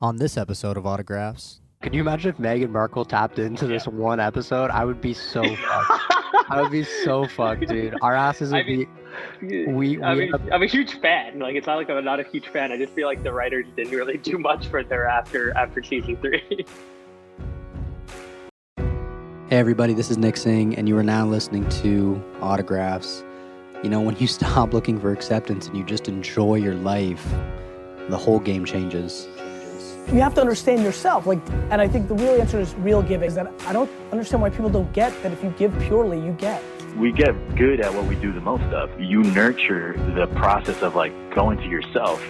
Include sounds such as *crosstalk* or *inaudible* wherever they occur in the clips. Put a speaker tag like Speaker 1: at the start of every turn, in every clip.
Speaker 1: On this episode of Autographs,
Speaker 2: Could you imagine if Meghan Markle tapped into this one episode? I would be so *laughs* fucked. I would be so fucked, dude. Our asses would
Speaker 3: I mean,
Speaker 2: be. We-
Speaker 3: I
Speaker 2: we
Speaker 3: mean,
Speaker 2: have-
Speaker 3: I'm a huge fan. Like, it's not like I'm not a huge fan. I just feel like the writers didn't really do much for their after after season three.
Speaker 1: Hey everybody, this is Nick Singh, and you are now listening to Autographs. You know, when you *laughs* stop looking for acceptance and you just enjoy your life, the whole game changes.
Speaker 4: You have to understand yourself. Like, and I think the real answer is real giving. Is that I don't understand why people don't get that if you give purely, you get.
Speaker 5: we get good at what we do the most of. You nurture the process of like going to yourself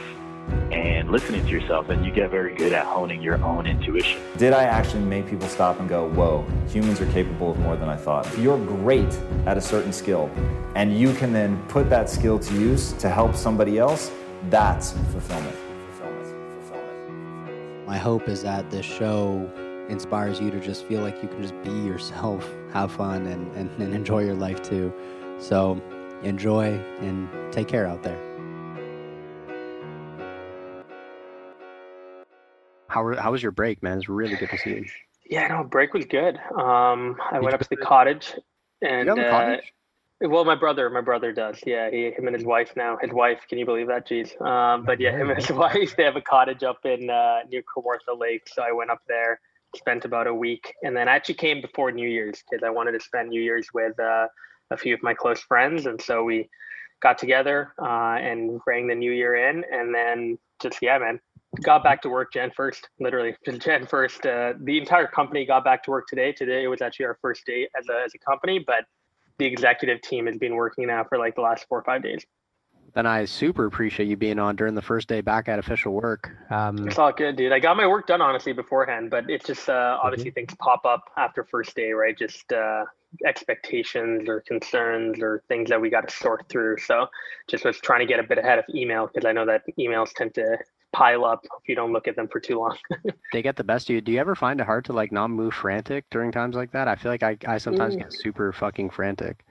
Speaker 5: and listening to yourself, and you get very good at honing your own intuition.
Speaker 6: Did I actually make people stop and go, whoa, humans are capable of more than I thought? If you're great at a certain skill and you can then put that skill to use to help somebody else, that's fulfillment. Fulfillment. Fulfillment.
Speaker 1: My hope is that this show inspires you to just feel like you can just be yourself, have fun, and, and, and enjoy your life too. So enjoy and take care out there.
Speaker 2: How, were- how was your break, man? It's really good to see you.
Speaker 3: yeah, no, break was good. Um, I
Speaker 2: Did
Speaker 3: went up to the cottage, and
Speaker 2: You have a
Speaker 3: uh,
Speaker 2: cottage?
Speaker 3: Well, my brother, my brother does. Yeah, he, him and his wife now. His wife, can you believe that? Jeez. Um, but yeah, him and his *laughs* wife, they have a cottage up in uh, near Kawartha Lake. So I went up there, spent about a week, and then I actually came before New Year's because I wanted to spend New Year's with uh, a few of my close friends, and so we got together uh, and rang the New Year in, and then just yeah, man, got back to work Jan first, literally *laughs* Jan first. Uh, the entire company got back to work today. Today it was actually our first day as a as a company, but the executive team has been working now for like the last four or five days.
Speaker 2: Then I super appreciate you being on during the first day back at official work. Um,
Speaker 3: It's all good, dude. I got my work done honestly beforehand, but it's just uh, obviously things pop up after first day, right? Just uh, expectations or concerns or things that we got to sort through. So just was trying to get a bit ahead of email because I know that emails tend to pile up if you don't look at them for too long. *laughs*
Speaker 2: they get the best of you. Do you ever find it hard to like not move frantic during times like that? I feel like I, I sometimes
Speaker 3: Mm.
Speaker 2: get super fucking frantic.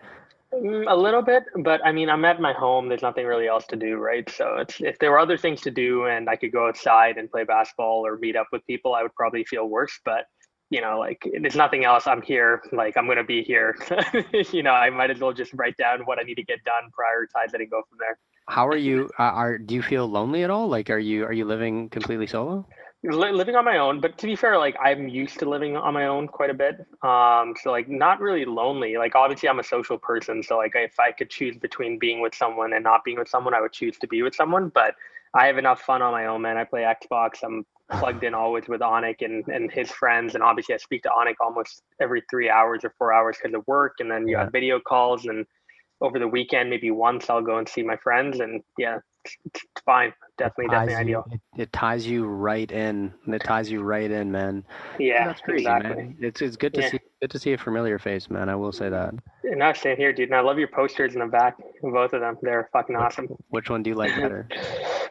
Speaker 3: Mm, a little bit, but I mean, I'm at my home. There's nothing really else to do, right? So it's if there were other things to do and I could go outside and play basketball or meet up with people, I would probably feel worse. But you know, like there's nothing else. I'm here. Like I'm gonna be here. *laughs* you know, I might as well just write down what I need to get done, prioritize it, and go from there.
Speaker 2: How are you? Uh, are do you feel lonely at all? Like, are you are you living completely solo?
Speaker 3: Living on my own, but to be fair, like I'm used to living on my own quite a bit. Um, so like not really lonely. Like obviously I'm a social person, so like if I could choose between being with someone and not being with someone, I would choose to be with someone. But I have enough fun on my own, man. I play Xbox. I'm plugged in always with Onik and, and his friends, and obviously I speak to Onik almost every three hours or four hours because of work, and then you
Speaker 2: Yeah.
Speaker 3: have video calls and over the weekend maybe once I'll go and see my friends, and yeah, it's, it's fine. Definitely, definitely
Speaker 2: you-
Speaker 3: ideal.
Speaker 2: It, it ties you right in. It ties you right in, man.
Speaker 3: Yeah,
Speaker 2: That's crazy,
Speaker 3: exactly.
Speaker 2: man. It's it's good to
Speaker 3: Yeah.
Speaker 2: see good to see a familiar face, man. I will say that.
Speaker 3: And I stand here, dude. And I love your posters in the back. Both of them. They're fucking awesome.
Speaker 2: Which one do you like *laughs* better?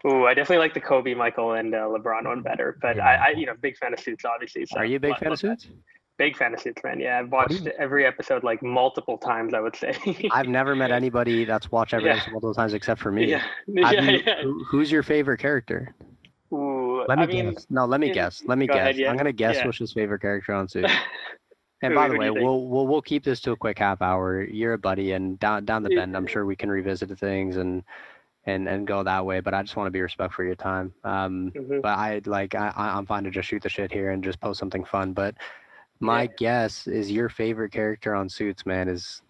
Speaker 3: Ooh, I definitely like the Kobe, Michael, and uh, LeBron one better. But I, I, you know, big fan of suits, obviously. So
Speaker 2: Are you a big
Speaker 3: love-
Speaker 2: fan of
Speaker 3: suits? that. Big fan of suits. Yeah, I've watched every episode like multiple times. I would say. *laughs*
Speaker 2: I've never met anybody that's watched every
Speaker 3: Yeah.
Speaker 2: episode multiple times except for me.
Speaker 3: yeah, *laughs* yeah,
Speaker 2: you-
Speaker 3: yeah.
Speaker 2: who- who's your favorite character?
Speaker 3: Ooh,
Speaker 2: Let me
Speaker 3: I mean,
Speaker 2: guess. No, let me guess. Let me
Speaker 3: go
Speaker 2: guess.
Speaker 3: ahead, yeah,
Speaker 2: I'm gonna guess
Speaker 3: yeah.
Speaker 2: what's his favorite character on Suits. *laughs* And by the way, we'll we'll we'll keep this to a quick half hour. You're a buddy, and down down the bend, I'm sure we can revisit things and and and go that way. But I just want to be respectful of your time. Um,
Speaker 3: Mhm.
Speaker 2: but I like I I- I'm fine to just shoot the shit here and just post something fun. But my
Speaker 3: Yeah.
Speaker 2: guess is your favorite character on Suits, man, is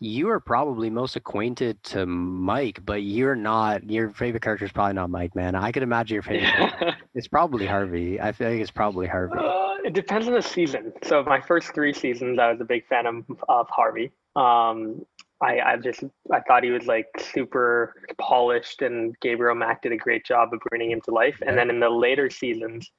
Speaker 2: you are probably most acquainted to Mike, but you're not. Your favorite character is probably not Mike, man. I could imagine your favorite. character- *laughs* It's probably Harvey. I feel like it's probably Harvey.
Speaker 3: Uh, it depends on the season. So my first three seasons, I was a big fan of, of Harvey. Um, I, I just I thought he was like super polished, and Gabriel Macht did a great job of bringing him to life. And then in the later seasons,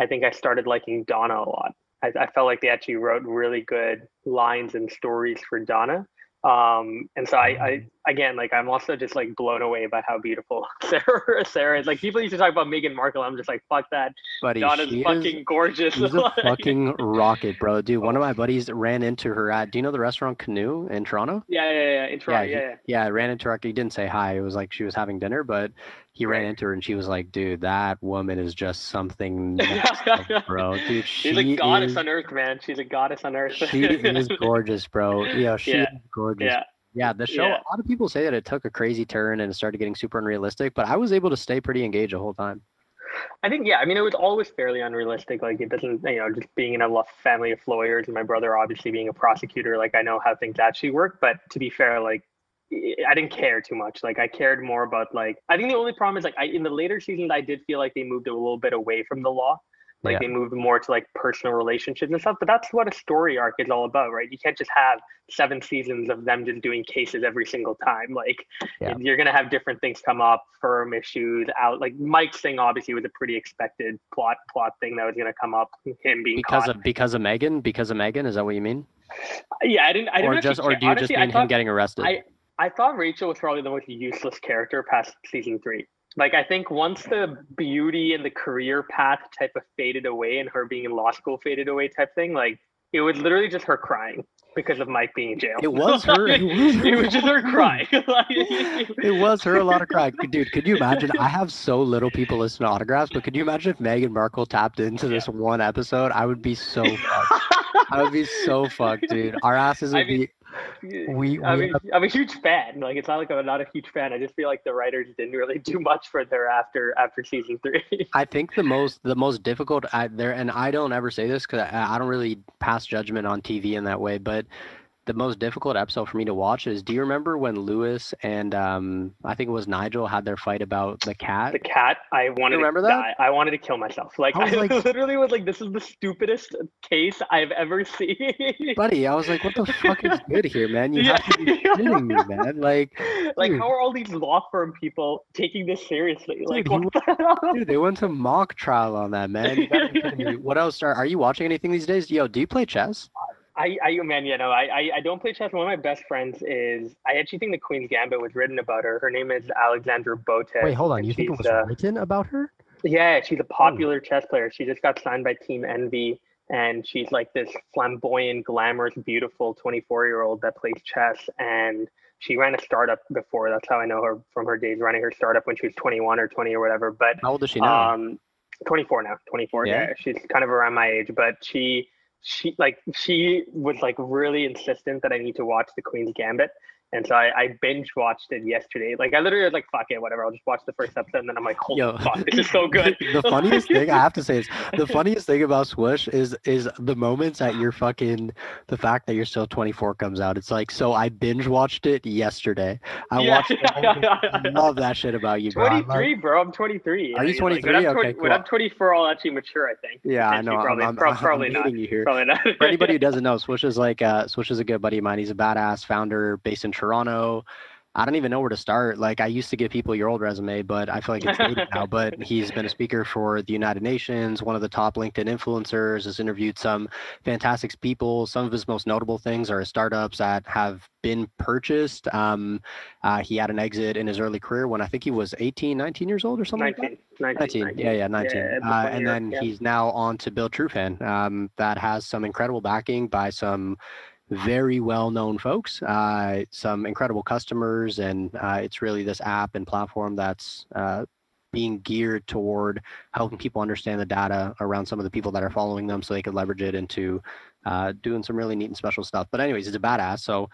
Speaker 3: I think I started liking Donna a lot. I, I felt like they actually wrote really good lines and stories for Donna. Um, and so I, I again, like I'm also just like blown away by how beautiful *laughs* Sarah Sarah is. Like people used to talk about Meghan Markle. I'm just like, fuck that.
Speaker 2: Buddy,
Speaker 3: Donna's
Speaker 2: she
Speaker 3: fucking
Speaker 2: is,
Speaker 3: gorgeous.
Speaker 2: she's a *laughs* fucking rocket, bro. Dude, one of my *laughs* buddies ran into her at. Do you know the restaurant Canoe in Toronto?
Speaker 3: Yeah, yeah, yeah. In Toronto,
Speaker 2: he-
Speaker 3: yeah, yeah.
Speaker 2: yeah. I ran into her. He didn't say hi. It was like she was having dinner, but he ran into her and she was like, "Dude, that woman is just something, level, bro. Dude, she
Speaker 3: She's a goddess
Speaker 2: is,
Speaker 3: on earth, man. She's a goddess on earth.
Speaker 2: she is gorgeous, bro. Yeah, she
Speaker 3: Yeah.
Speaker 2: is gorgeous.
Speaker 3: yeah.
Speaker 2: Yeah, the show.
Speaker 3: Yeah.
Speaker 2: A lot of people say that it took a crazy turn and it started getting super unrealistic, but I was able to stay pretty engaged the whole time.
Speaker 3: I think yeah. I mean, it was always fairly unrealistic. Like it doesn't, you know, just being in a family of lawyers and my brother obviously being a prosecutor. Like I know how things actually work. But to be fair, like I I didn't care too much. Like I cared more about like I think the only problem is like I in the later seasons I did feel like they moved a little bit away from the law. Like
Speaker 2: Yeah.
Speaker 3: they moved more to like personal relationships and stuff. But that's what a story arc is all about, right? You can't just have seven seasons of them just doing cases every single time. Like
Speaker 2: Yeah.
Speaker 3: you're gonna have different things come up, firm issues out. Like Mike's thing obviously was a pretty expected plot plot thing that was gonna come up. Him being
Speaker 2: Because
Speaker 3: caught.
Speaker 2: of because of Meghan, because of Meghan, is that what you mean?
Speaker 3: yeah, I didn't. I didn't
Speaker 2: Or just or do you just mean
Speaker 3: I
Speaker 2: him getting arrested?
Speaker 3: I- I thought Rachel was probably the most useless character past season three. Like I think once the beauty and the career path type of faded away and her being in law school faded away type thing, like it was literally just her crying because of Mike being in jail.
Speaker 2: It was her- *laughs* it was
Speaker 3: it was just her crying. *laughs*
Speaker 2: It was her a lot of crying. *laughs* Dude, could you imagine? I have so little people listen to autographs, but could you imagine if Meghan Markle tapped into this one episode? I would be so fucked. I would be so fucked, dude. Our asses would
Speaker 3: I mean,
Speaker 2: be we, *laughs*
Speaker 3: I
Speaker 2: we
Speaker 3: mean, I'm a huge fan. Like, it's not like I'm not a huge fan. I just feel like the writers didn't really do *laughs* much for their after after season three. *laughs*
Speaker 2: I think the most the most difficult I, there, and I don't ever say this because I, I don't really pass judgment on TV in that way, but the most difficult episode for me to watch is do you remember when Louis and um I think it was Nigel had their fight about the cat?
Speaker 3: the cat, I wanted
Speaker 2: remember
Speaker 3: to
Speaker 2: that?
Speaker 3: die. I wanted to kill myself. Like,
Speaker 2: I was
Speaker 3: I,
Speaker 2: like- *laughs*
Speaker 3: literally was like, "This is the stupidest case I've ever seen."
Speaker 2: Buddy, I was like, what the fuck is good here, man? You *laughs* have to be kidding me, man. Like,
Speaker 3: like,
Speaker 2: Dude.
Speaker 3: how are all these law firm people taking this seriously? Like,
Speaker 2: Dude, he
Speaker 3: what the hell? *laughs*
Speaker 2: dude, they went to mock trial on that, man. You gotta be kidding me. What else are, are you watching anything these days? Yo, do you play chess?
Speaker 3: I, I, man, yeah, no, I, I, I don't play chess. One of my best friends is, I actually think the Queen's Gambit was written about her. Her name is Alexandra Botez.
Speaker 1: Wait, hold on. You think it was
Speaker 3: uh,
Speaker 1: written about her?
Speaker 3: Yeah, she's a popular chess player. She just got signed by Team Envy, and she's like this flamboyant, glamorous, beautiful 24 year old that plays chess. And she ran a startup before. That's how I know her from her days running her startup when she was 21 or 20 or whatever. But
Speaker 2: How old is she now?
Speaker 3: um, 24 now, 24.
Speaker 2: Yeah?
Speaker 3: Yeah. she's kind of around my age, but she, she like she was like really insistent that I need to watch the Queen's Gambit. And so I, I binge watched it yesterday. Like I literally was like, fuck it, whatever. I'll just watch the first episode, and then I'm like, holy
Speaker 2: Yo.
Speaker 3: fuck, this is so *laughs* good.
Speaker 2: the funniest thing I have to say is the *laughs* funniest thing about Swish is is the moments that you're fucking the fact that you're still 24 comes out. It's like so I binge watched it yesterday. I
Speaker 3: Yeah,
Speaker 2: watched.
Speaker 3: yeah, yeah,
Speaker 2: I *laughs* love that shit about you, bro. I love-
Speaker 3: 23, bro. I'm 23.
Speaker 2: Are you
Speaker 3: Like, when
Speaker 2: 23?
Speaker 3: I'm,
Speaker 2: Okay,
Speaker 3: 20 when I'm 24, I'll actually mature. I think.
Speaker 2: Yeah, I know. I'm-
Speaker 3: Probably,
Speaker 2: I'm,
Speaker 3: prob-
Speaker 2: I'm
Speaker 3: probably not.
Speaker 2: you here.
Speaker 3: Probably not.
Speaker 2: For anybody who doesn't know, Swish is like uh, Swish is a good buddy of mine. He's a badass founder based in Toronto. I don't even know where to start. Like I used to give people your old resume, but I feel like it's dated now. *laughs* But he's been a speaker for the United Nations, one of the top LinkedIn influencers. Has interviewed some fantastic people. Some of his most notable things are his startups that have been purchased. Um, uh, he had an exit in his early career when I think he was 18, 19 years old or something. like that.
Speaker 3: 19, 19,
Speaker 2: 19, yeah, yeah, 19.
Speaker 3: Yeah,
Speaker 2: uh, and then
Speaker 3: yeah.
Speaker 2: he's now on to Build TrueFan. Um, that has some incredible backing by some very well-known folks, uh, some incredible customers, and uh, it's really this app and platform that's uh, being geared toward helping people understand the data around some of the people that are following them, so they could leverage it into uh, doing some really neat and special stuff. But anyways, it's a badass. So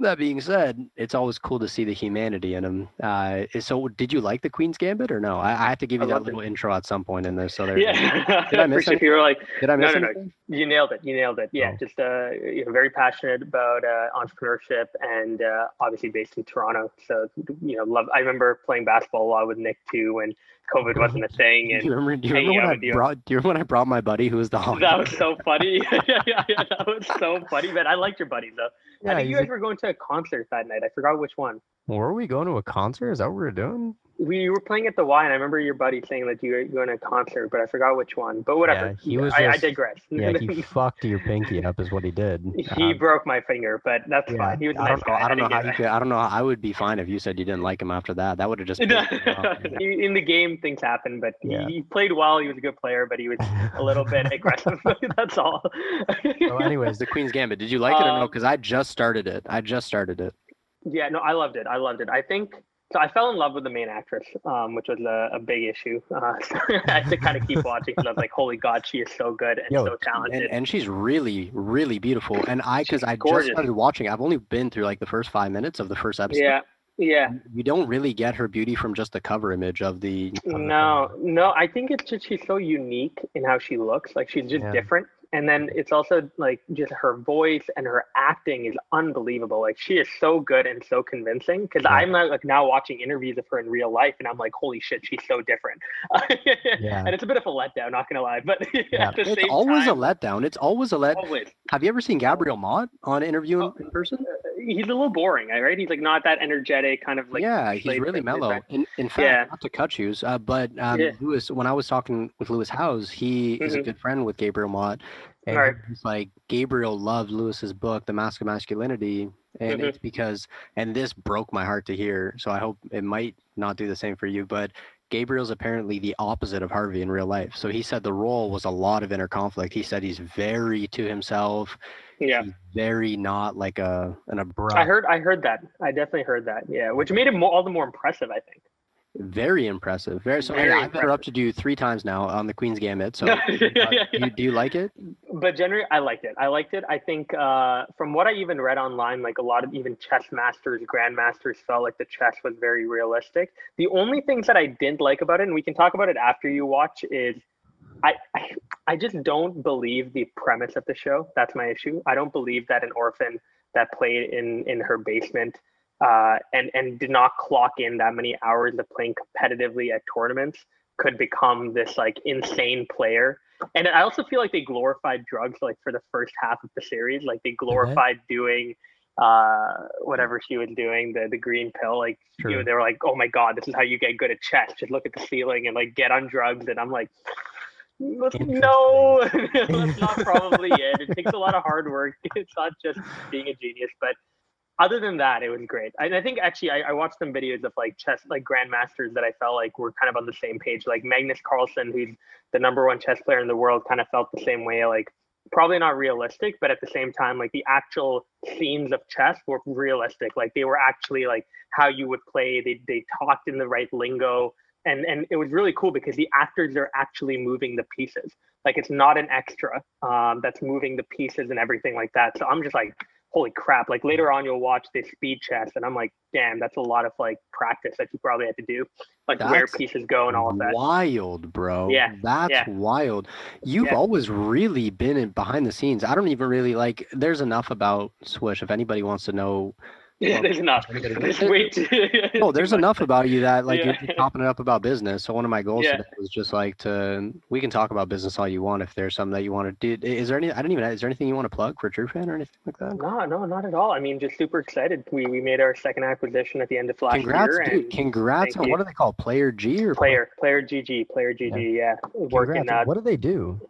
Speaker 2: that being said, it's always cool to see the humanity in him. Uh, so, did you like the Queen's Gambit or no? I, I have to give you that
Speaker 3: loved it.
Speaker 2: little intro at some point in this. So there.
Speaker 3: Yeah. *laughs*
Speaker 2: Did I miss
Speaker 3: sure. You were like,
Speaker 2: Did I miss
Speaker 3: No, no, no. you nailed it. You nailed it. Yeah.
Speaker 2: Oh.
Speaker 3: Just uh, you know, very passionate about uh, entrepreneurship and uh, obviously based in Toronto. So you know, love. I remember playing basketball a lot with Nick too when COVID wasn't a thing.
Speaker 2: Do
Speaker 3: And
Speaker 2: you remember? Do you remember when I brought? Do you remember when I brought my buddy who was the hockey? *laughs*
Speaker 3: that was so funny. yeah, yeah, yeah, that was so funny. Man, I liked your buddy though. I think you
Speaker 1: he's
Speaker 3: guys were going to a concert that night. I forgot which one.
Speaker 1: Were we going to a concert? Is that what we were doing?
Speaker 3: we were playing at the Y, and I remember your buddy saying that you were going to a concert, but I forgot which one. But whatever.
Speaker 2: Yeah, he was
Speaker 3: I, I
Speaker 2: just-
Speaker 3: digress. *laughs*
Speaker 2: Yeah, he fucked your pinky up, is what he did. *laughs*
Speaker 3: he
Speaker 2: Uh,
Speaker 3: broke my finger, but that's
Speaker 2: yeah.
Speaker 3: fine. He was
Speaker 2: I
Speaker 3: nice
Speaker 2: don't know. I don't know how you *laughs* could. I don't know. I would be fine if you said you didn't like him after that. That would have just. off.
Speaker 3: in the game things happen but he-
Speaker 2: Yeah.
Speaker 3: he, played well he was a good player but he was a little bit aggressive that's all
Speaker 2: so, anyways, the Queen's Gambit. Did you like it or no?
Speaker 3: Um,
Speaker 2: Because I just started it. I just started it.
Speaker 3: Yeah no i loved it i loved it i think so i fell in love with the main actress um, which was a, a big issue uh, so *laughs* i had to kind of keep watching because i was like holy god she is so good and
Speaker 2: Yo,
Speaker 3: so talented
Speaker 2: and, and she's really, really beautiful. And I, because I
Speaker 3: gorgeous.
Speaker 2: just started watching, I've only been through like the first five minutes of the first episode.
Speaker 3: yeah yeah
Speaker 2: You don't really get her beauty from just the cover image of the.
Speaker 3: No, no, I think it's just she's so unique in how she looks. Like she's just
Speaker 2: Yeah.
Speaker 3: different. And then it's also like just her voice and her acting is unbelievable. Like she is so good and so convincing. Because
Speaker 2: Yeah.
Speaker 3: I'm not like now watching interviews of her in real life, and I'm like, holy shit, she's so different. *laughs*
Speaker 2: Yeah.
Speaker 3: And it's a bit of a letdown, not gonna lie. But *laughs*
Speaker 2: Yeah,
Speaker 3: at the
Speaker 2: it's
Speaker 3: same
Speaker 2: always
Speaker 3: time,
Speaker 2: a letdown. It's always a let.
Speaker 3: always.
Speaker 2: Have you ever seen Gabriel Macht on interview in,
Speaker 3: Oh,
Speaker 2: in person?
Speaker 3: He's a little boring, right? He's like not that energetic, kind of like
Speaker 2: yeah, he's
Speaker 3: played
Speaker 2: really mellow. In, in fact,
Speaker 3: Yeah.
Speaker 2: not to cut you, uh, but um,
Speaker 3: Yeah.
Speaker 2: Lewis, when I was talking with Lewis Howes, he is a
Speaker 3: Mhm.
Speaker 2: good friend with Gabriel Macht, and
Speaker 3: Right.
Speaker 2: he's like Gabriel loved Lewis's book, The Mask of Masculinity, and
Speaker 3: Mhm.
Speaker 2: it's because, and this broke my heart to hear. So I hope it might not do the same for you, but. Gabriel's apparently the opposite of Harvey in real life. So he said the role was a lot of inner conflict. He said he's very to himself.
Speaker 3: yeah.
Speaker 2: Very not like a an abrupt.
Speaker 3: I heard I heard that. I definitely heard that. Yeah, which made it more, all the more impressive, I think.
Speaker 2: Very impressive. Very so.
Speaker 3: Very
Speaker 2: I've interrupted you three times now on the Queen's Gambit. So,
Speaker 3: Yeah, yeah, yeah.
Speaker 2: You, do you like it?
Speaker 3: but generally i liked it i liked it i think uh, from what i even read online like a lot of even chess masters grandmasters felt like the chess was very realistic the only things that i didn't like about it and we can talk about it after you watch is I, I i just don't believe the premise of the show that's my issue i don't believe that an orphan that played in in her basement uh, and and did not clock in that many hours of playing competitively at tournaments could become this like insane player and I also feel like they glorified drugs like for the first half of the series. Like they glorified doing uh whatever she was doing, the the green pill. Like you know, they were like, Oh my god, this is how you get good at chess. Just look at the ceiling and like get on drugs. And I'm like "Let's- no, *laughs* that's not *laughs* probably it. It takes a lot of hard work. *laughs* It's not just being a genius, but other than that, it was great. And I think actually I, I watched some videos of like chess, like grandmasters that I felt like were kind of on the same page. Like Magnus Carlsen, who's the number one chess player in the world, kind of felt the same way. Like probably not realistic, but at the same time, like the actual scenes of chess were realistic. Like they were actually like how you would play. They they talked in the right lingo. And, and it was really cool because the actors are actually moving the pieces. Like it's not an extra um, that's moving the pieces and everything like that. So I'm just like, holy crap like later on you'll watch this speed chess and i'm like damn that's a lot of like practice that you probably had to do like where pieces go and all of that
Speaker 2: Wild, bro.
Speaker 3: Yeah,
Speaker 2: That's
Speaker 3: yeah.
Speaker 2: wild. You've
Speaker 3: Yeah.
Speaker 2: always really been in behind the scenes. I don't even really like there's enough about Swish if anybody wants to know.
Speaker 3: Yeah there's enough there's way too *laughs*
Speaker 2: Oh, there's enough about you that like you're popping it up about business. So one of my goals
Speaker 3: Yeah.
Speaker 2: today was just like to we can talk about business all you want if there's something that you want to do. Is there any I don't even is there anything you want to plug for TrueFan or anything like that?
Speaker 3: no no not at all i mean just super excited we we made our second acquisition at the end of last
Speaker 2: Congrats,
Speaker 3: year
Speaker 2: dude.
Speaker 3: and
Speaker 2: Congrats
Speaker 3: thank
Speaker 2: on what do they call player G or
Speaker 3: player player gg player gg yeah, working
Speaker 2: Congrats.
Speaker 3: uh,
Speaker 2: What do they do?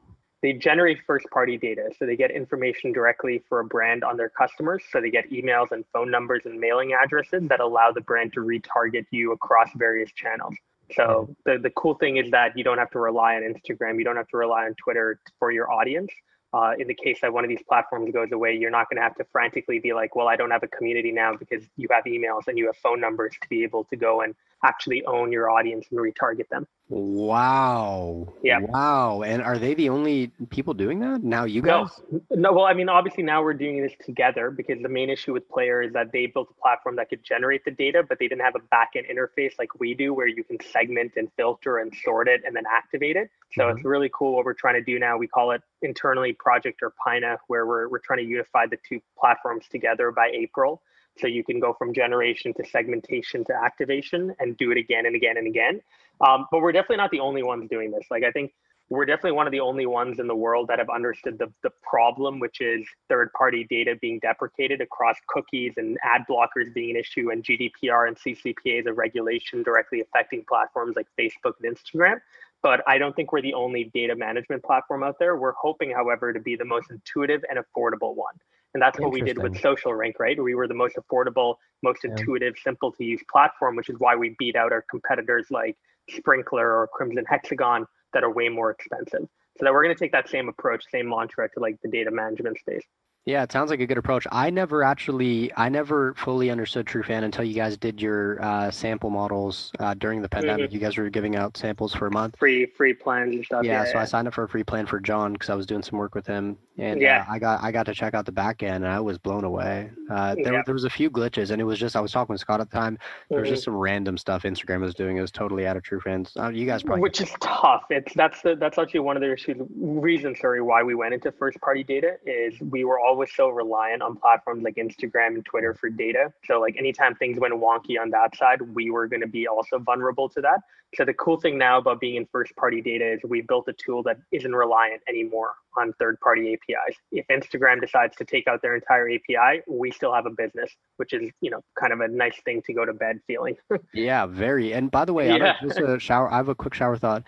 Speaker 3: They generate first party data. So they get information directly for a brand on their customers. So they get emails and phone numbers and mailing addresses that allow the brand to retarget you across various channels. So the, the cool thing is that you don't have to rely on Instagram, you don't have to rely on Twitter for your audience. Uh, in the case that one of these platforms goes away, you're not going to have to frantically be like, well, I don't have a community now because you have emails and you have phone numbers to be able to go and actually own your audience and retarget them.
Speaker 2: Wow.
Speaker 3: Yeah.
Speaker 2: Wow. And are they the only people doing that? Now you
Speaker 3: No,
Speaker 2: guys?
Speaker 3: no. Well, I mean, obviously now we're doing this together because the main issue with Player is that they built a platform that could generate the data, but they didn't have a backend interface like we do, where you can segment and filter and sort it and then activate it. So it's mm-hmm. really cool what we're trying to do now. We call it internally Project Urpina, where we're we're trying to unify the two platforms together by April. So you can go from generation to segmentation to activation and do it again and again and again. Um, but we're definitely not the only ones doing this. Like I think we're definitely one of the only ones in the world that have understood the, the problem, which is third party data being deprecated across cookies and ad blockers being an issue and GDPR and CCPA as a regulation directly affecting platforms like Facebook and Instagram. But I don't think we're the only data management platform out there. We're hoping, however, to be the most intuitive and affordable one. And that's what we did with SocialRank, right? We were the most affordable, most intuitive, simple to use platform, which is why we beat out our competitors like Sprinklr or Crimson Hexagon that are way more expensive. So that we're going to take that same approach, same mantra to like the data management space.
Speaker 2: Yeah, it sounds like a good approach. I never actually, I never fully understood TrueFan until you guys did your uh, sample models uh, during the pandemic. Mm-hmm. You guys were giving out samples for a month.
Speaker 3: Free, free plans and stuff.
Speaker 2: Yeah, yeah so yeah. I signed up for a free plan for John because I was doing some work with him, and yeah. Uh, I got I got to check out the back end, and I was blown away. Uh, there, yeah. there was a few glitches, and it was just I was talking with Scott at the time. There was mm-hmm. just some random stuff Instagram was doing. It was totally out of TrueFans. Uh, you guys probably
Speaker 3: which is tough. It's that's the that's actually one of the reasons, sorry, why we went into first party data is we were always so reliant on platforms like Instagram and Twitter for data. So like anytime things went wonky on that side, we were going to be also vulnerable to that. So the cool thing now about being in first party data is we've built a tool that isn't reliant anymore on third party APIs. If Instagram decides to take out their entire API, we still have a business, which is, you know, kind of a nice thing to go to bed feeling. *laughs*
Speaker 2: yeah, very. And by the way, yeah. just a shower, I have a quick shower thought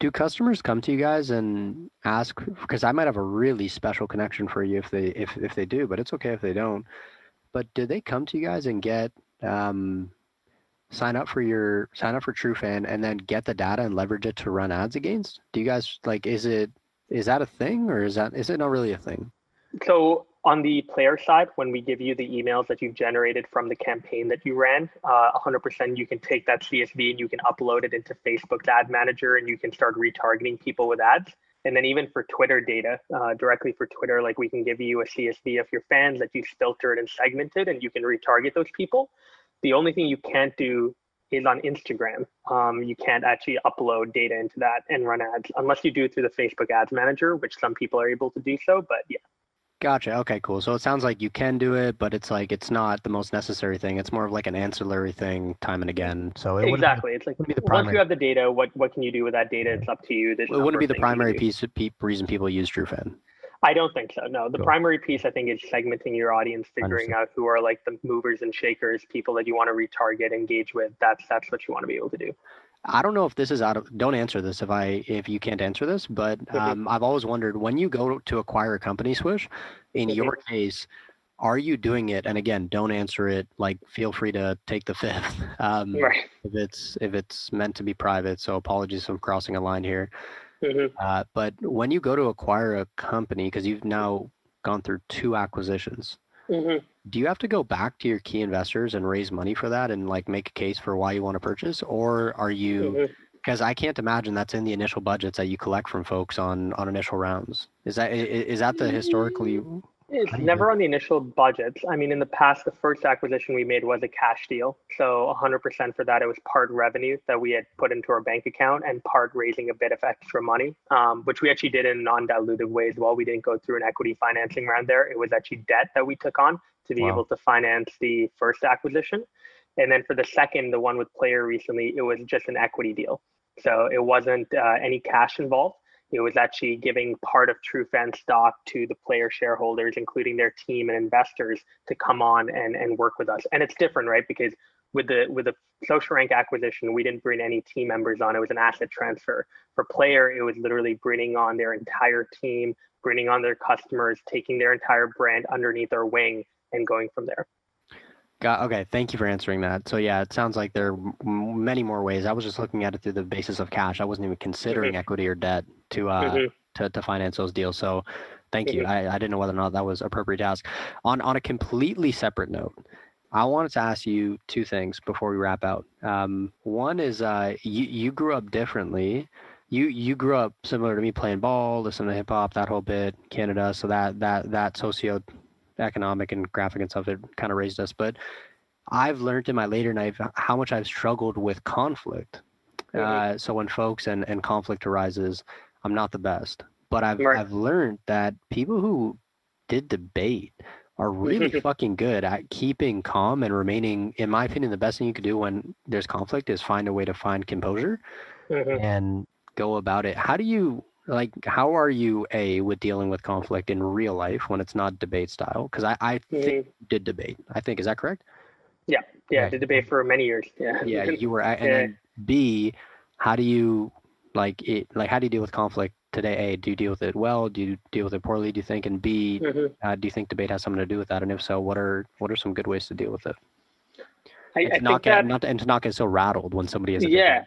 Speaker 2: do customers come to you guys and ask because i might have a really special connection for you if they if, if they do but it's okay if they don't. But do they come to you guys and get um, sign up for your sign up for TrueFan and then get the data and leverage it to run ads against? Do you guys like is it is that a thing or is that is it not really a thing?
Speaker 3: So on the player side, when we give you the emails that you've generated from the campaign that you ran, uh, 100% you can take that CSV and you can upload it into Facebook's ad manager and you can start retargeting people with ads. And then even for Twitter data, uh, directly for Twitter, like we can give you a CSV of your fans that you've filtered and segmented and you can retarget those people. The only thing you can't do is on Instagram. Um, you can't actually upload data into that and run ads unless you do it through the Facebook ads manager, which some people are able to do so. But yeah,
Speaker 2: Gotcha. Okay, cool. So it sounds like you can do it, but it's like it's not the most necessary thing. It's more of like an ancillary thing, time and again. So
Speaker 3: it exactly, it's like be the primary. once you have the data, what what can you do with that data? It's up to you.
Speaker 2: There's it wouldn't be the primary piece of pe- reason people use TrueFan.
Speaker 3: I don't think so. No, the cool. primary piece I think is segmenting your audience, figuring out who are like the movers and shakers, people that you want to retarget, engage with. That's that's what you want to be able to do.
Speaker 2: I don't know if this is out of don't answer this if I if you can't answer this, but um, I've always wondered when you go to acquire a company Swish, in your case, are you doing it? And again, don't answer it. Like, feel free to take the fifth *laughs* um, right. if it's if it's meant to be private. So apologies if I'm crossing a line here. Mm-hmm. Uh, but when you go to acquire a company, because you've now gone through two acquisitions, mm-hmm. do you have to go back to your key investors and raise money for that and like make a case for why you want to purchase, or are you? Because mm-hmm. I can't imagine that's in the initial budgets that you collect from folks on on initial rounds. Is that is that the historically mm,
Speaker 3: it's never on the initial budgets. I mean, in the past, the first acquisition we made was a cash deal. So 100% for that, it was part revenue that we had put into our bank account and part raising a bit of extra money, um, which we actually did in non dilutive ways. While well. We didn't go through an equity financing round there. It was actually debt that we took on to be wow. able to finance the first acquisition. And then for the second, the one with Player recently, it was just an equity deal. So it wasn't uh, any cash involved it was actually giving part of TrueFan stock to the player shareholders, including their team and investors, to come on and, and work with us. And it's different, right? Because with the with the SocialRank acquisition, we didn't bring any team members on. It was an asset transfer. For player, it was literally bringing on their entire team, bringing on their customers, taking their entire brand underneath our wing, and going from there.
Speaker 2: Got, okay, thank you for answering that. So yeah, it sounds like there are many more ways. I was just looking at it through the basis of cash. I wasn't even considering mm-hmm. equity or debt to uh mm-hmm. to to finance those deals. So thank mm-hmm. you. I, I didn't know whether or not that was appropriate to ask. On on a completely separate note, I wanted to ask you two things before we wrap out. Um, one is uh, you you grew up differently. You you grew up similar to me, playing ball, listening to hip hop, that whole bit, Canada. So that that that socio economic and graphic and stuff that kind of raised us. But I've learned in my later life how much I've struggled with conflict. Mm-hmm. Uh, so when folks and, and conflict arises, I'm not the best. But I've right. I've learned that people who did debate are really fucking good at keeping calm and remaining. In my opinion, the best thing you could do when there's conflict is find a way to find composure mm-hmm. and go about it. How do you like how are you a with dealing with conflict in real life when it's not debate style? Because I I you did debate. I think is that correct?
Speaker 3: Yeah, yeah,
Speaker 2: Okay.
Speaker 3: did debate for many years. Yeah.
Speaker 2: Yeah, you were. And
Speaker 3: Yeah.
Speaker 2: then B, how do you like it? Like how do you deal with conflict today? A, do you deal with it well? Do you deal with it poorly? Do you think? And B,
Speaker 3: Mhm.
Speaker 2: uh, do you think debate has something to do with that? And if so, what are what are some good ways to deal with it?
Speaker 3: I,
Speaker 2: And
Speaker 3: I
Speaker 2: to not
Speaker 3: think
Speaker 2: get
Speaker 3: that,
Speaker 2: not to, and to not get so rattled when somebody is.
Speaker 3: yeah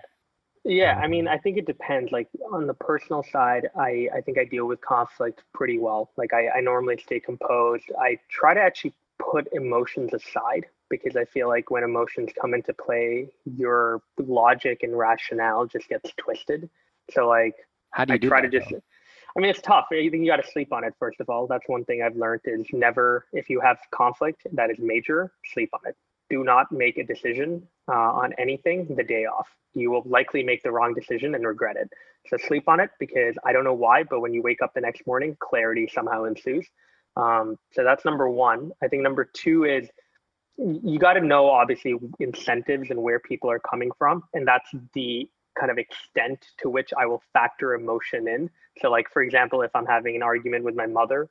Speaker 3: yeah i mean i think it depends like on the personal side i i think i deal with conflict pretty well like i, I normally stay composed i try to actually put emotions aside because i feel like when emotions come into play your logic and rationale just gets twisted so like
Speaker 2: How do
Speaker 3: I
Speaker 2: you do
Speaker 3: try
Speaker 2: that,
Speaker 3: to just.
Speaker 2: though?
Speaker 3: I mean, it's tough. I think you got to sleep on it first of all. That's one thing I've learned is never, if you have conflict that is major, sleep on it. Do not make a decision uh, on anything the day off. You will likely make the wrong decision and regret it. So sleep on it because I don't know why, but when you wake up the next morning, clarity somehow ensues. Um, so that's number one. I think number two is you got to know obviously incentives and where people are coming from, and that's the kind of extent to which I will factor emotion in. So, like for example, if I'm having an argument with my mother,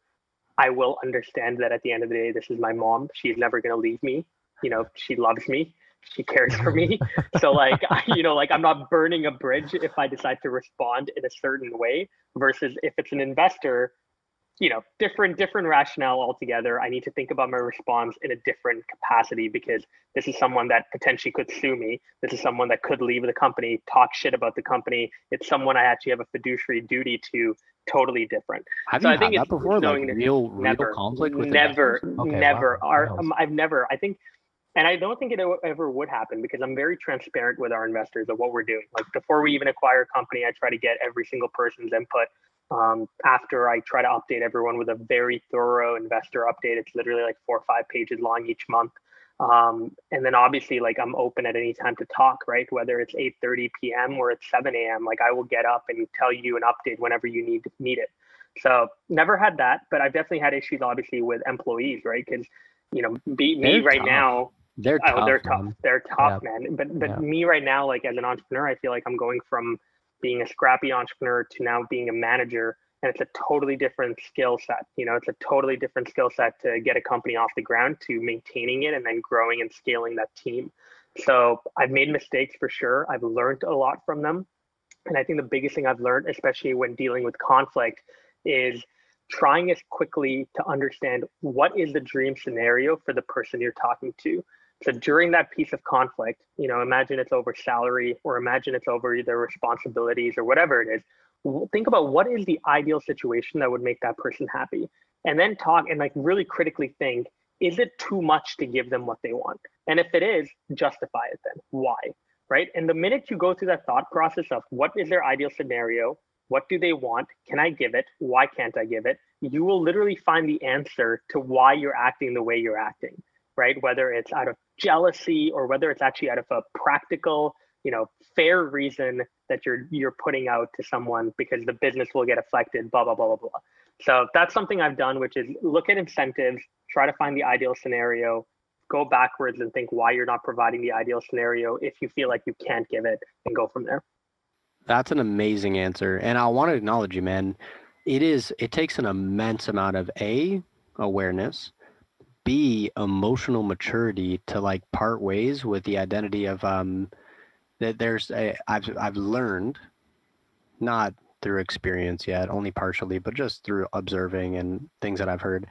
Speaker 3: I will understand that at the end of the day, this is my mom. She's never going to leave me. You know, she loves me. She cares for me. *laughs* so, like, I, you know, like I'm not burning a bridge if I decide to respond in a certain way. Versus if it's an investor, you know different different rationale altogether i need to think about my response in a different capacity because this is someone that potentially could sue me this is someone that could leave the company talk shit about the company it's someone i actually have a fiduciary duty to totally different
Speaker 2: Have
Speaker 3: So
Speaker 2: you
Speaker 3: I think
Speaker 2: had that
Speaker 3: it's
Speaker 2: before? Like real, real
Speaker 3: never
Speaker 2: conflict with
Speaker 3: never?
Speaker 2: Okay,
Speaker 3: never
Speaker 2: wow.
Speaker 3: Our, um, i've never i think and i don't think it ever would happen because i'm very transparent with our investors of what we're doing like before we even acquire a company i try to get every single person's input um, after I try to update everyone with a very thorough investor update. It's literally like four or five pages long each month. Um, and then obviously like I'm open at any time to talk, right? Whether it's 8:30 p.m. or it's 7 a.m. Like I will get up and tell you an update whenever you need need it. So never had that, but I've definitely had issues obviously with employees, right? Because you know, be me
Speaker 2: They're
Speaker 3: right
Speaker 2: tough.
Speaker 3: now.
Speaker 2: They're
Speaker 3: Oh,
Speaker 2: tough.
Speaker 3: they're tough.
Speaker 2: man.
Speaker 3: They're tough, man. But but
Speaker 2: Yeah.
Speaker 3: me right now, like as an entrepreneur, I feel like I'm going from being a scrappy entrepreneur to now being a manager, and it's a totally different skill set. You know, it's a totally different skill set to get a company off the ground to maintaining it and then growing and scaling that team. So I've made mistakes for sure. I've learned a lot from them, and I think the biggest thing I've learned, especially when dealing with conflict, is trying as quickly to understand what is the dream scenario for the person you're talking to so during that piece of conflict, you know, imagine it's over salary or imagine it's over their responsibilities or whatever it is. Think about what is the ideal situation that would make that person happy. And then talk and like really critically think, is it too much to give them what they want? And if it is, justify it then. Why? Right. And the minute you go through that thought process of what is their ideal scenario? What do they want? Can I give it? Why can't I give it? You will literally find the answer to why you're acting the way you're acting right? Whether it's out of jealousy or whether it's actually out of a practical, you know, fair reason that you're you're putting out to someone because the business will get affected, blah blah blah blah blah. So that's something I've done, which is look at incentives, try to find the ideal scenario, go backwards and think why you're not providing the ideal scenario if you feel like you can't give it, and go from there.
Speaker 2: That's an amazing answer. And I want to acknowledge you, man. It is, it takes an immense amount of A, awareness, B, emotional maturity to like part ways with the identity of, um, that there's a, I've, I've learned, not through experience yet, only partially, but just through observing and things that I've heard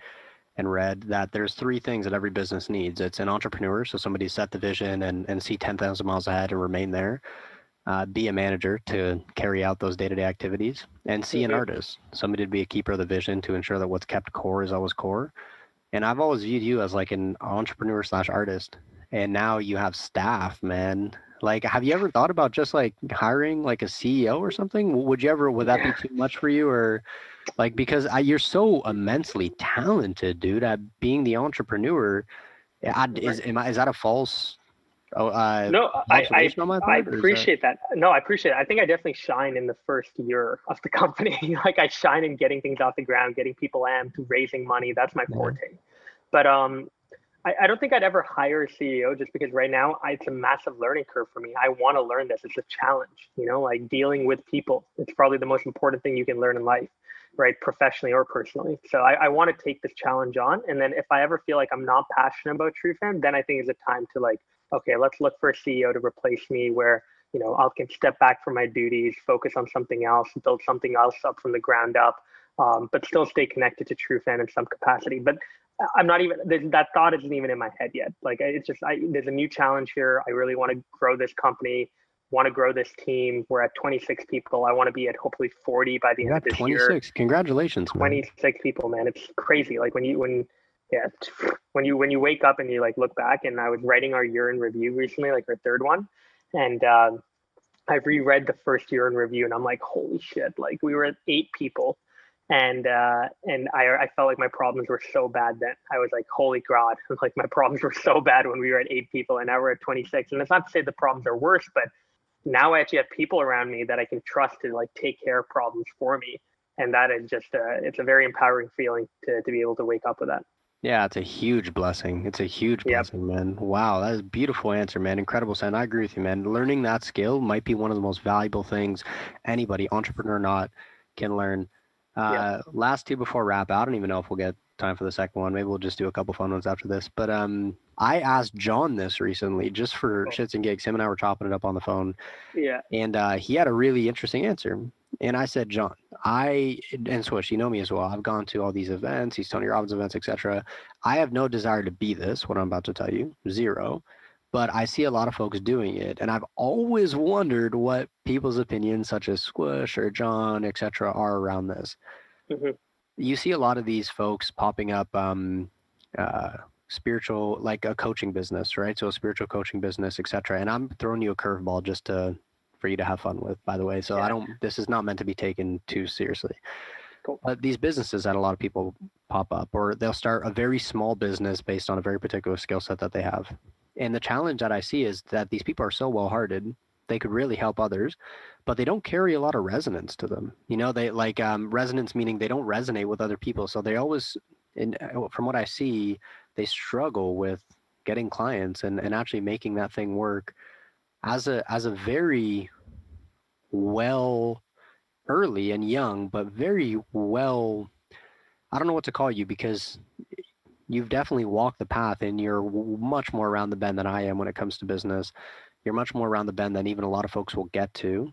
Speaker 2: and read that there's three things that every business needs. It's an entrepreneur, so somebody set the vision and, and see 10,000 miles ahead and remain there uh, be a manager to carry out those day-to-day activities and see an
Speaker 3: Mhm.
Speaker 2: artist somebody to be a keeper of the vision to ensure that what's kept core is always core and i've always viewed you as like an entrepreneur slash artist. And now you have staff man. Like have you ever thought about just like hiring like a ceo or something? Would you ever would that be too much for you? Or like because I, you're so immensely talented dude at being the entrepreneur. I, is, am I, is that a false oh, uh,
Speaker 3: No, I, I I
Speaker 2: is that-
Speaker 3: appreciate that. No, I appreciate it. I think I definitely shine in the first year of the *laughs* company. like I shine in getting things off the ground, getting people amped, raising money. That's my
Speaker 2: Yeah.
Speaker 3: forte. But um, I, I don't think I'd ever hire a CEO just because right now I, it's a massive learning curve for me. I want to learn this. It's a challenge, you know, like dealing with people. It's probably the most important thing you can learn in life, right? Professionally or personally. So I, I want to take this challenge on. And then if I ever feel like I'm not passionate about TrueFan, then I think it's a time to like, okay, let's look for a CEO to replace me where, you know, I can step back from my duties, focus on something else, build something else up from the ground up. Um, but still stay connected to TrueFan in some capacity. But I'm not even that thought isn't even in my head yet. Like it's just I, there's a new challenge here. I really want to grow this company, want to grow this team. We're at 26 people. I want to be at hopefully 40 by the end of this
Speaker 2: 26.
Speaker 3: year.
Speaker 2: Congratulations. man.
Speaker 3: 26 people, man. It's crazy. Like when you when yeah when you when you wake up and you like look back. And I was writing our year in review recently, like our third one, and um, I've reread the first year in review, and I'm like, holy shit! Like we were at eight people and uh, and I, I felt like my problems were so bad that I was like, holy god, *laughs* like my problems were so bad when we were at eight people, and now we're at 26. And it's not to say the problems are worse, but now I actually have people around me that I can trust to like take care of problems for me, and that is just a, it's a very empowering feeling to to be able to wake up with that.
Speaker 2: Yeah, it's a huge blessing. It's a huge
Speaker 3: Yep.
Speaker 2: blessing, man. Wow, that is a beautiful answer, man. Incredible, Sen. I agree with you, man. Learning that skill might be one of the most valuable things anybody, entrepreneur or not, can learn. Uh, Last two before wrap out. I don't even know if we'll get time for the second one. Maybe we'll just do a couple fun ones after this. But um, I asked John this recently, just for
Speaker 3: Cool.
Speaker 2: shits and gigs. Him and I were chopping it up on the phone,
Speaker 3: Yeah,
Speaker 2: and uh, he had a really interesting answer. And I said, John, I and Swish, you know me as well. I've gone to all these events, these Tony Robbins events, etc. I have no desire to be this. What I'm about to tell you, zero. But I see a lot of folks doing it, and I've always wondered what people's opinions, such as Swish or John, etc., are around this.
Speaker 3: Mhm.
Speaker 2: You see a lot of these folks popping up. Um, uh, spiritual like a coaching business right so a spiritual coaching business etc and i'm throwing you a curveball just to for you to have fun with by the way so i don't this is not meant to be taken too seriously.
Speaker 3: Cool.
Speaker 2: but these businesses that a lot of people pop up or they'll start a very small business based on a very particular skill set that they have. And the challenge that i see is that these people are so well hearted they could really help others but they don't carry a lot of resonance to them. You know they like um, resonance meaning they don't resonate with other people so they always in, uh, from what i see they struggle with getting clients and, and actually making that thing work as a as a very well early and young but very well i don't know what to call you because you've definitely walked the path and you're much more around the bend than i am when it comes to business. You're much more around the bend than even a lot of folks will get to.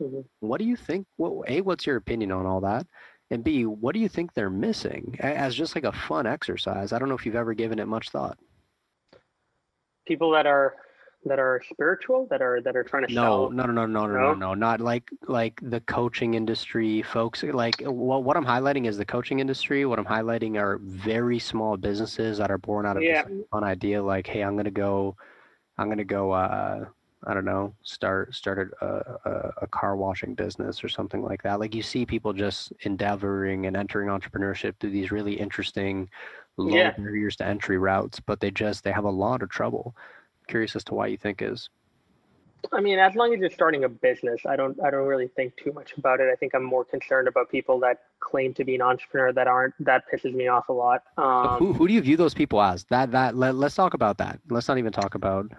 Speaker 3: Mhm.
Speaker 2: what do you think what, a what's your opinion on all that? And b what do you think they're missing as just like a fun exercise? I don't know if you've ever given it much thought.
Speaker 3: People that are that are spiritual that are that are trying to
Speaker 2: no
Speaker 3: sell.
Speaker 2: no no no no no no
Speaker 3: No?
Speaker 2: no not like like the coaching industry folks like what, what i'm highlighting is the coaching industry what i'm highlighting are very small businesses that are born out of
Speaker 3: Yeah.
Speaker 2: just one idea like hey i'm gonna go i'm gonna go uh i don't know start start a, a, a car washing business or something like that like you see people just endeavoring and entering entrepreneurship through these really interesting low
Speaker 3: Yeah.
Speaker 2: barriers to entry routes but they just they have a lot of trouble curious as to why you think is
Speaker 3: I mean, as long as you're starting a business, I don't I don't really think too much about it. I think I'm more concerned about people that claim to be an entrepreneur that aren't. That pisses me off a lot. Um,
Speaker 2: who, who do you view those people as? That that let, let's talk about that. Let's not even talk about.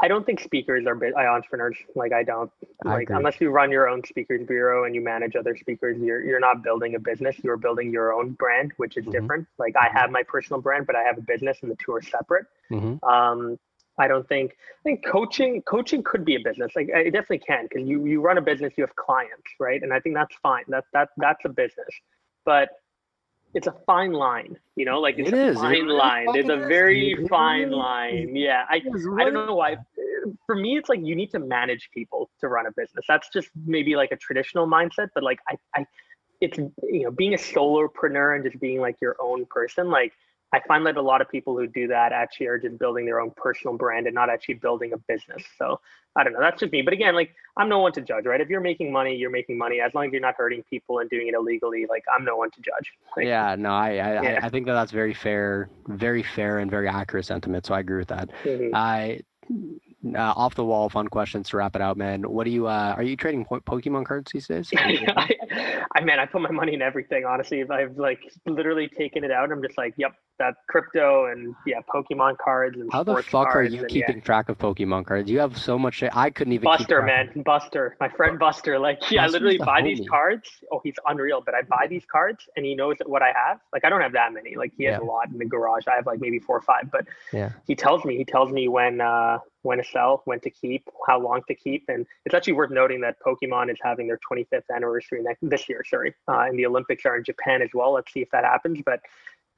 Speaker 3: I don't think speakers are entrepreneurs. Like I don't like
Speaker 2: agree.
Speaker 3: unless you run your own speakers bureau and you manage other speakers, you're you're not building a business. You're building your own brand, which is
Speaker 2: Mhm.
Speaker 3: different. Like I have my personal brand, but I have a business, and the two are separate.
Speaker 2: Mhm.
Speaker 3: Um, I don't think I think coaching coaching could be a business. Like it definitely can because you you run a business, you have clients, right? And I think that's fine. That that that's a business, but it's a fine line, you know. Like it's
Speaker 2: It
Speaker 3: a
Speaker 2: is.
Speaker 3: Fine
Speaker 2: really
Speaker 3: line. There's a
Speaker 2: fucking is,
Speaker 3: very fine line. Yeah, I I don't know why. For me, it's like you need to manage people to run a business. That's just maybe like a traditional mindset, but like I, I, it's you know being a solopreneur and just being like your own person. Like I find that a lot of people who do that actually are just building their own personal brand and not actually building a business. So I don't know. That's just me. But again, like I'm no one to judge, right? If you're making money, you're making money. As long as you're not hurting people and doing it illegally, like I'm no one to judge. Like,
Speaker 2: Yeah, no, I I,
Speaker 3: Yeah.
Speaker 2: I I think that that's very fair, very fair and very accurate sentiment. So I agree with that.
Speaker 3: mhm.
Speaker 2: I uh, off the wall fun questions to wrap it out, man. What do you uh, are you trading po- Pokemon cards these days? *laughs*
Speaker 3: I, I man, I put my money in everything. Honestly, if I've like literally taken it out. I'm just like, yep, that crypto and yeah, Pokemon cards and
Speaker 2: How the fuck are you
Speaker 3: and,
Speaker 2: keeping
Speaker 3: yeah.
Speaker 2: track of Pokemon cards? You have so much shit. I couldn't even. keep
Speaker 3: Buster, man, Buster, my friend Buster. Like, yeah, I literally
Speaker 2: the
Speaker 3: buy these cards. Oh, he's unreal. But I buy these cards, and he knows what I have. Like, I don't have that many. Like, he has
Speaker 2: Yeah.
Speaker 3: a lot in the garage. I have like maybe four or five. But
Speaker 2: Yeah.
Speaker 3: he tells me. He tells me when uh when to sell, when to keep, how long to keep, and it's actually worth noting that Pokemon is having their 25th anniversary next this year. Sorry, uh, and the Olympics are in Japan as well. Let's see if that happens. But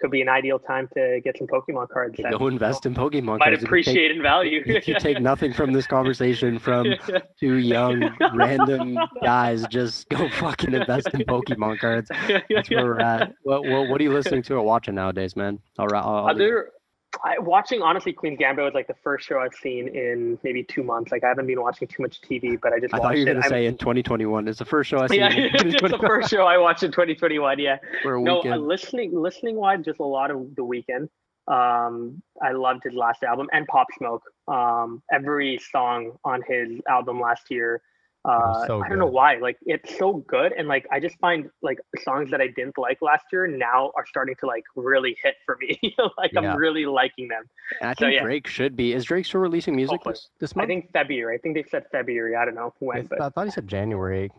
Speaker 3: could be an ideal time to get some Pokemon cards. that,
Speaker 2: Go invest in Pokemon
Speaker 3: Might
Speaker 2: cards. If you take-
Speaker 3: appreciate in value.
Speaker 2: If you take *laughs* nothing from this conversation from *laughs* two young random guys, just go fucking invest in Pokemon cards. That's where we're at. What, what, what are you listening to or watching nowadays, man? All right. I'll, I'll leave it.
Speaker 3: Other, I, watching honestly, Queen's Gambit was like the first show I've seen in maybe two months. Like I haven't been watching too much TV, but I just
Speaker 2: I
Speaker 3: watched
Speaker 2: thought you were gonna
Speaker 3: I'm-
Speaker 2: say in 2021. It's the first show I see.
Speaker 3: yeah, *laughs* it's the first show I watched in 2021. Yeah,
Speaker 2: for
Speaker 3: no, uh, listening listening wise, just a lot of the Weeknd. Um, I loved his last album and Pop Smoke. Um, every song on his album last year. Uh,
Speaker 7: so
Speaker 3: I don't know why. Like it's so good, and like I just find like songs that I didn't like last year now are starting to like really hit for me. *laughs* like
Speaker 7: Yeah.
Speaker 3: I'm really liking them.
Speaker 2: And I
Speaker 3: so,
Speaker 2: think
Speaker 3: yeah.
Speaker 2: Drake should be. Is Drake still releasing music
Speaker 3: Hopefully.
Speaker 2: this, this
Speaker 3: I think February. I think they said February. I don't know
Speaker 7: I,
Speaker 3: when, but
Speaker 7: I thought he said January.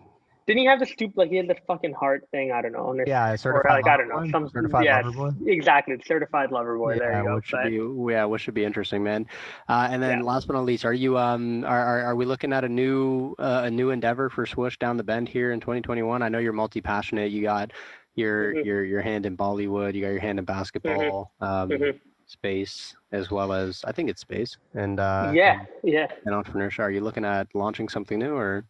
Speaker 3: Didn't he have the stupid like he had the fucking heart thing? I don't know. There's-
Speaker 7: Yeah,
Speaker 3: or
Speaker 7: certified.
Speaker 3: like I don't know. Some
Speaker 7: certified
Speaker 3: yeah,
Speaker 7: lover boy.
Speaker 3: exactly. Certified lover boy. there
Speaker 2: yeah,
Speaker 3: you go.
Speaker 2: which should
Speaker 3: But-
Speaker 2: be yeah, which should be interesting, man. Uh, and then
Speaker 3: Yeah.
Speaker 2: last but not least, are you um are, are, are we looking at a new uh, a new endeavor for Swish down the bend here in 2021? I know you're multi passionate. You got your
Speaker 3: Mhm.
Speaker 2: your your hand in Bollywood. You got your hand in basketball, um,
Speaker 3: Mhm.
Speaker 2: space, as well as I think it's space and uh,
Speaker 3: yeah, yeah.
Speaker 2: and entrepreneurship. Are you looking at launching something new or?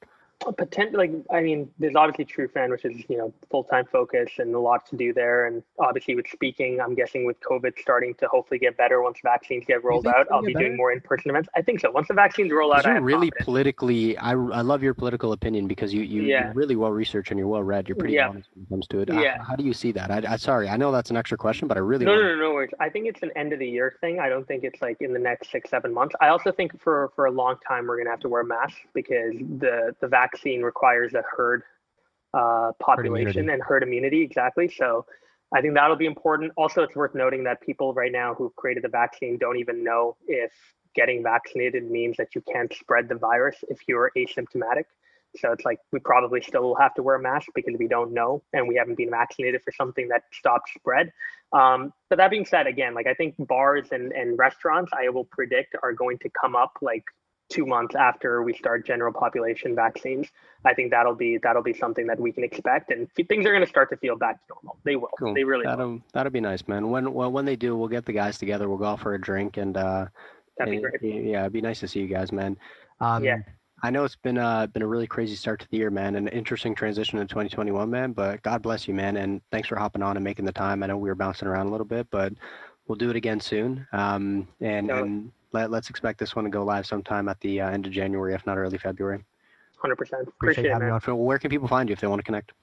Speaker 3: Potential like I mean, there's obviously TrueFan, which is you know full time focus and a lot to do there, and obviously with speaking, I'm guessing with COVID starting to hopefully get better once vaccines get rolled out, I'll
Speaker 2: get
Speaker 3: be doing more in person events. I think so. Once the vaccines roll out,
Speaker 2: you're
Speaker 3: have
Speaker 2: really
Speaker 3: confidence.
Speaker 2: politically, I, I love your political opinion because you, you,
Speaker 3: Yeah.
Speaker 2: you're really well researched and you're well read. You're pretty
Speaker 3: Yeah.
Speaker 2: honest when it comes to it. Uh,
Speaker 3: Yeah.
Speaker 2: How do you see that? I, I sorry, I know that's an extra question, but I really
Speaker 3: No,
Speaker 2: want
Speaker 3: no, no, no worries. I think it's an end of the year thing. I don't think it's like in the next six, seven months. I also think for for a long time we're gonna have to wear masks because the the vaccine requires a herd uh, population
Speaker 7: immunity.
Speaker 3: and herd immunity exactly. So I think that'll be important. Also, it's worth noting that people right now who've created the vaccine don't even know if getting vaccinated means that you can't spread the virus if you're asymptomatic. So it's like we probably still will have to wear a mask because we don't know and we haven't been vaccinated for something that stops spread. Um, but that being said, again, like I think bars and, and restaurants, I will predict are going to come up like two months after we start general population vaccines. I think that'll be that'll be something that we can expect, and things are going to start to feel back to normal. They will.
Speaker 2: Cool.
Speaker 3: They really will.
Speaker 2: that'll that'll be nice, man. When well, when they do, we'll get the guys together. We'll go out for a drink and uh,
Speaker 3: That'd be great.
Speaker 2: Yeah, it'd be nice to see you guys, man. Um,
Speaker 3: Yeah.
Speaker 2: I know it's been a been a really crazy start to the year, man, an interesting transition in 2021, man. But God bless you, man, and thanks for hopping on and making the time. I know we were bouncing around a little bit, but we'll do it again soon. Um, and
Speaker 3: Totally.
Speaker 2: and let, let's expect this one to go live sometime at the uh, end of January, if not early February.
Speaker 3: Hundred percent.
Speaker 7: Appreciate
Speaker 3: Appreciate it,
Speaker 7: having
Speaker 3: man.
Speaker 7: you on.
Speaker 2: So where can people find you if they want to connect?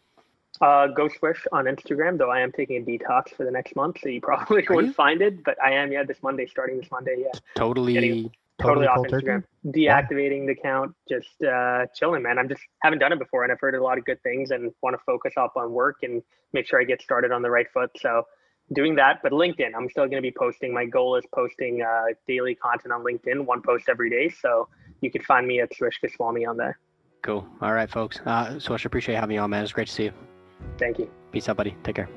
Speaker 3: Uh, go swish on Instagram, though I am taking a detox for the next month, so you *laughs* probably
Speaker 2: Are
Speaker 3: won't
Speaker 2: you?
Speaker 3: find it. But I am, yeah, this Monday, starting this Monday, yeah.
Speaker 2: Totally.
Speaker 3: Getting-
Speaker 7: Totally
Speaker 3: totally, off
Speaker 7: cold turkey?
Speaker 3: Instagram. Deactivating the account, just uh, chilling, man. I'm just haven't done it before, and I've heard a lot of good things, and want to focus up on work and make sure I get started on the right foot. So, doing that. But LinkedIn, I'm still going to be posting. My goal is posting uh, daily content on LinkedIn, one post every day. So you can find me at Swish Goswami on there.
Speaker 2: Cool. All right, folks. Uh, so I appreciate having you on, man. It's great to see you.
Speaker 3: Thank you.
Speaker 2: Peace out, buddy. Take care.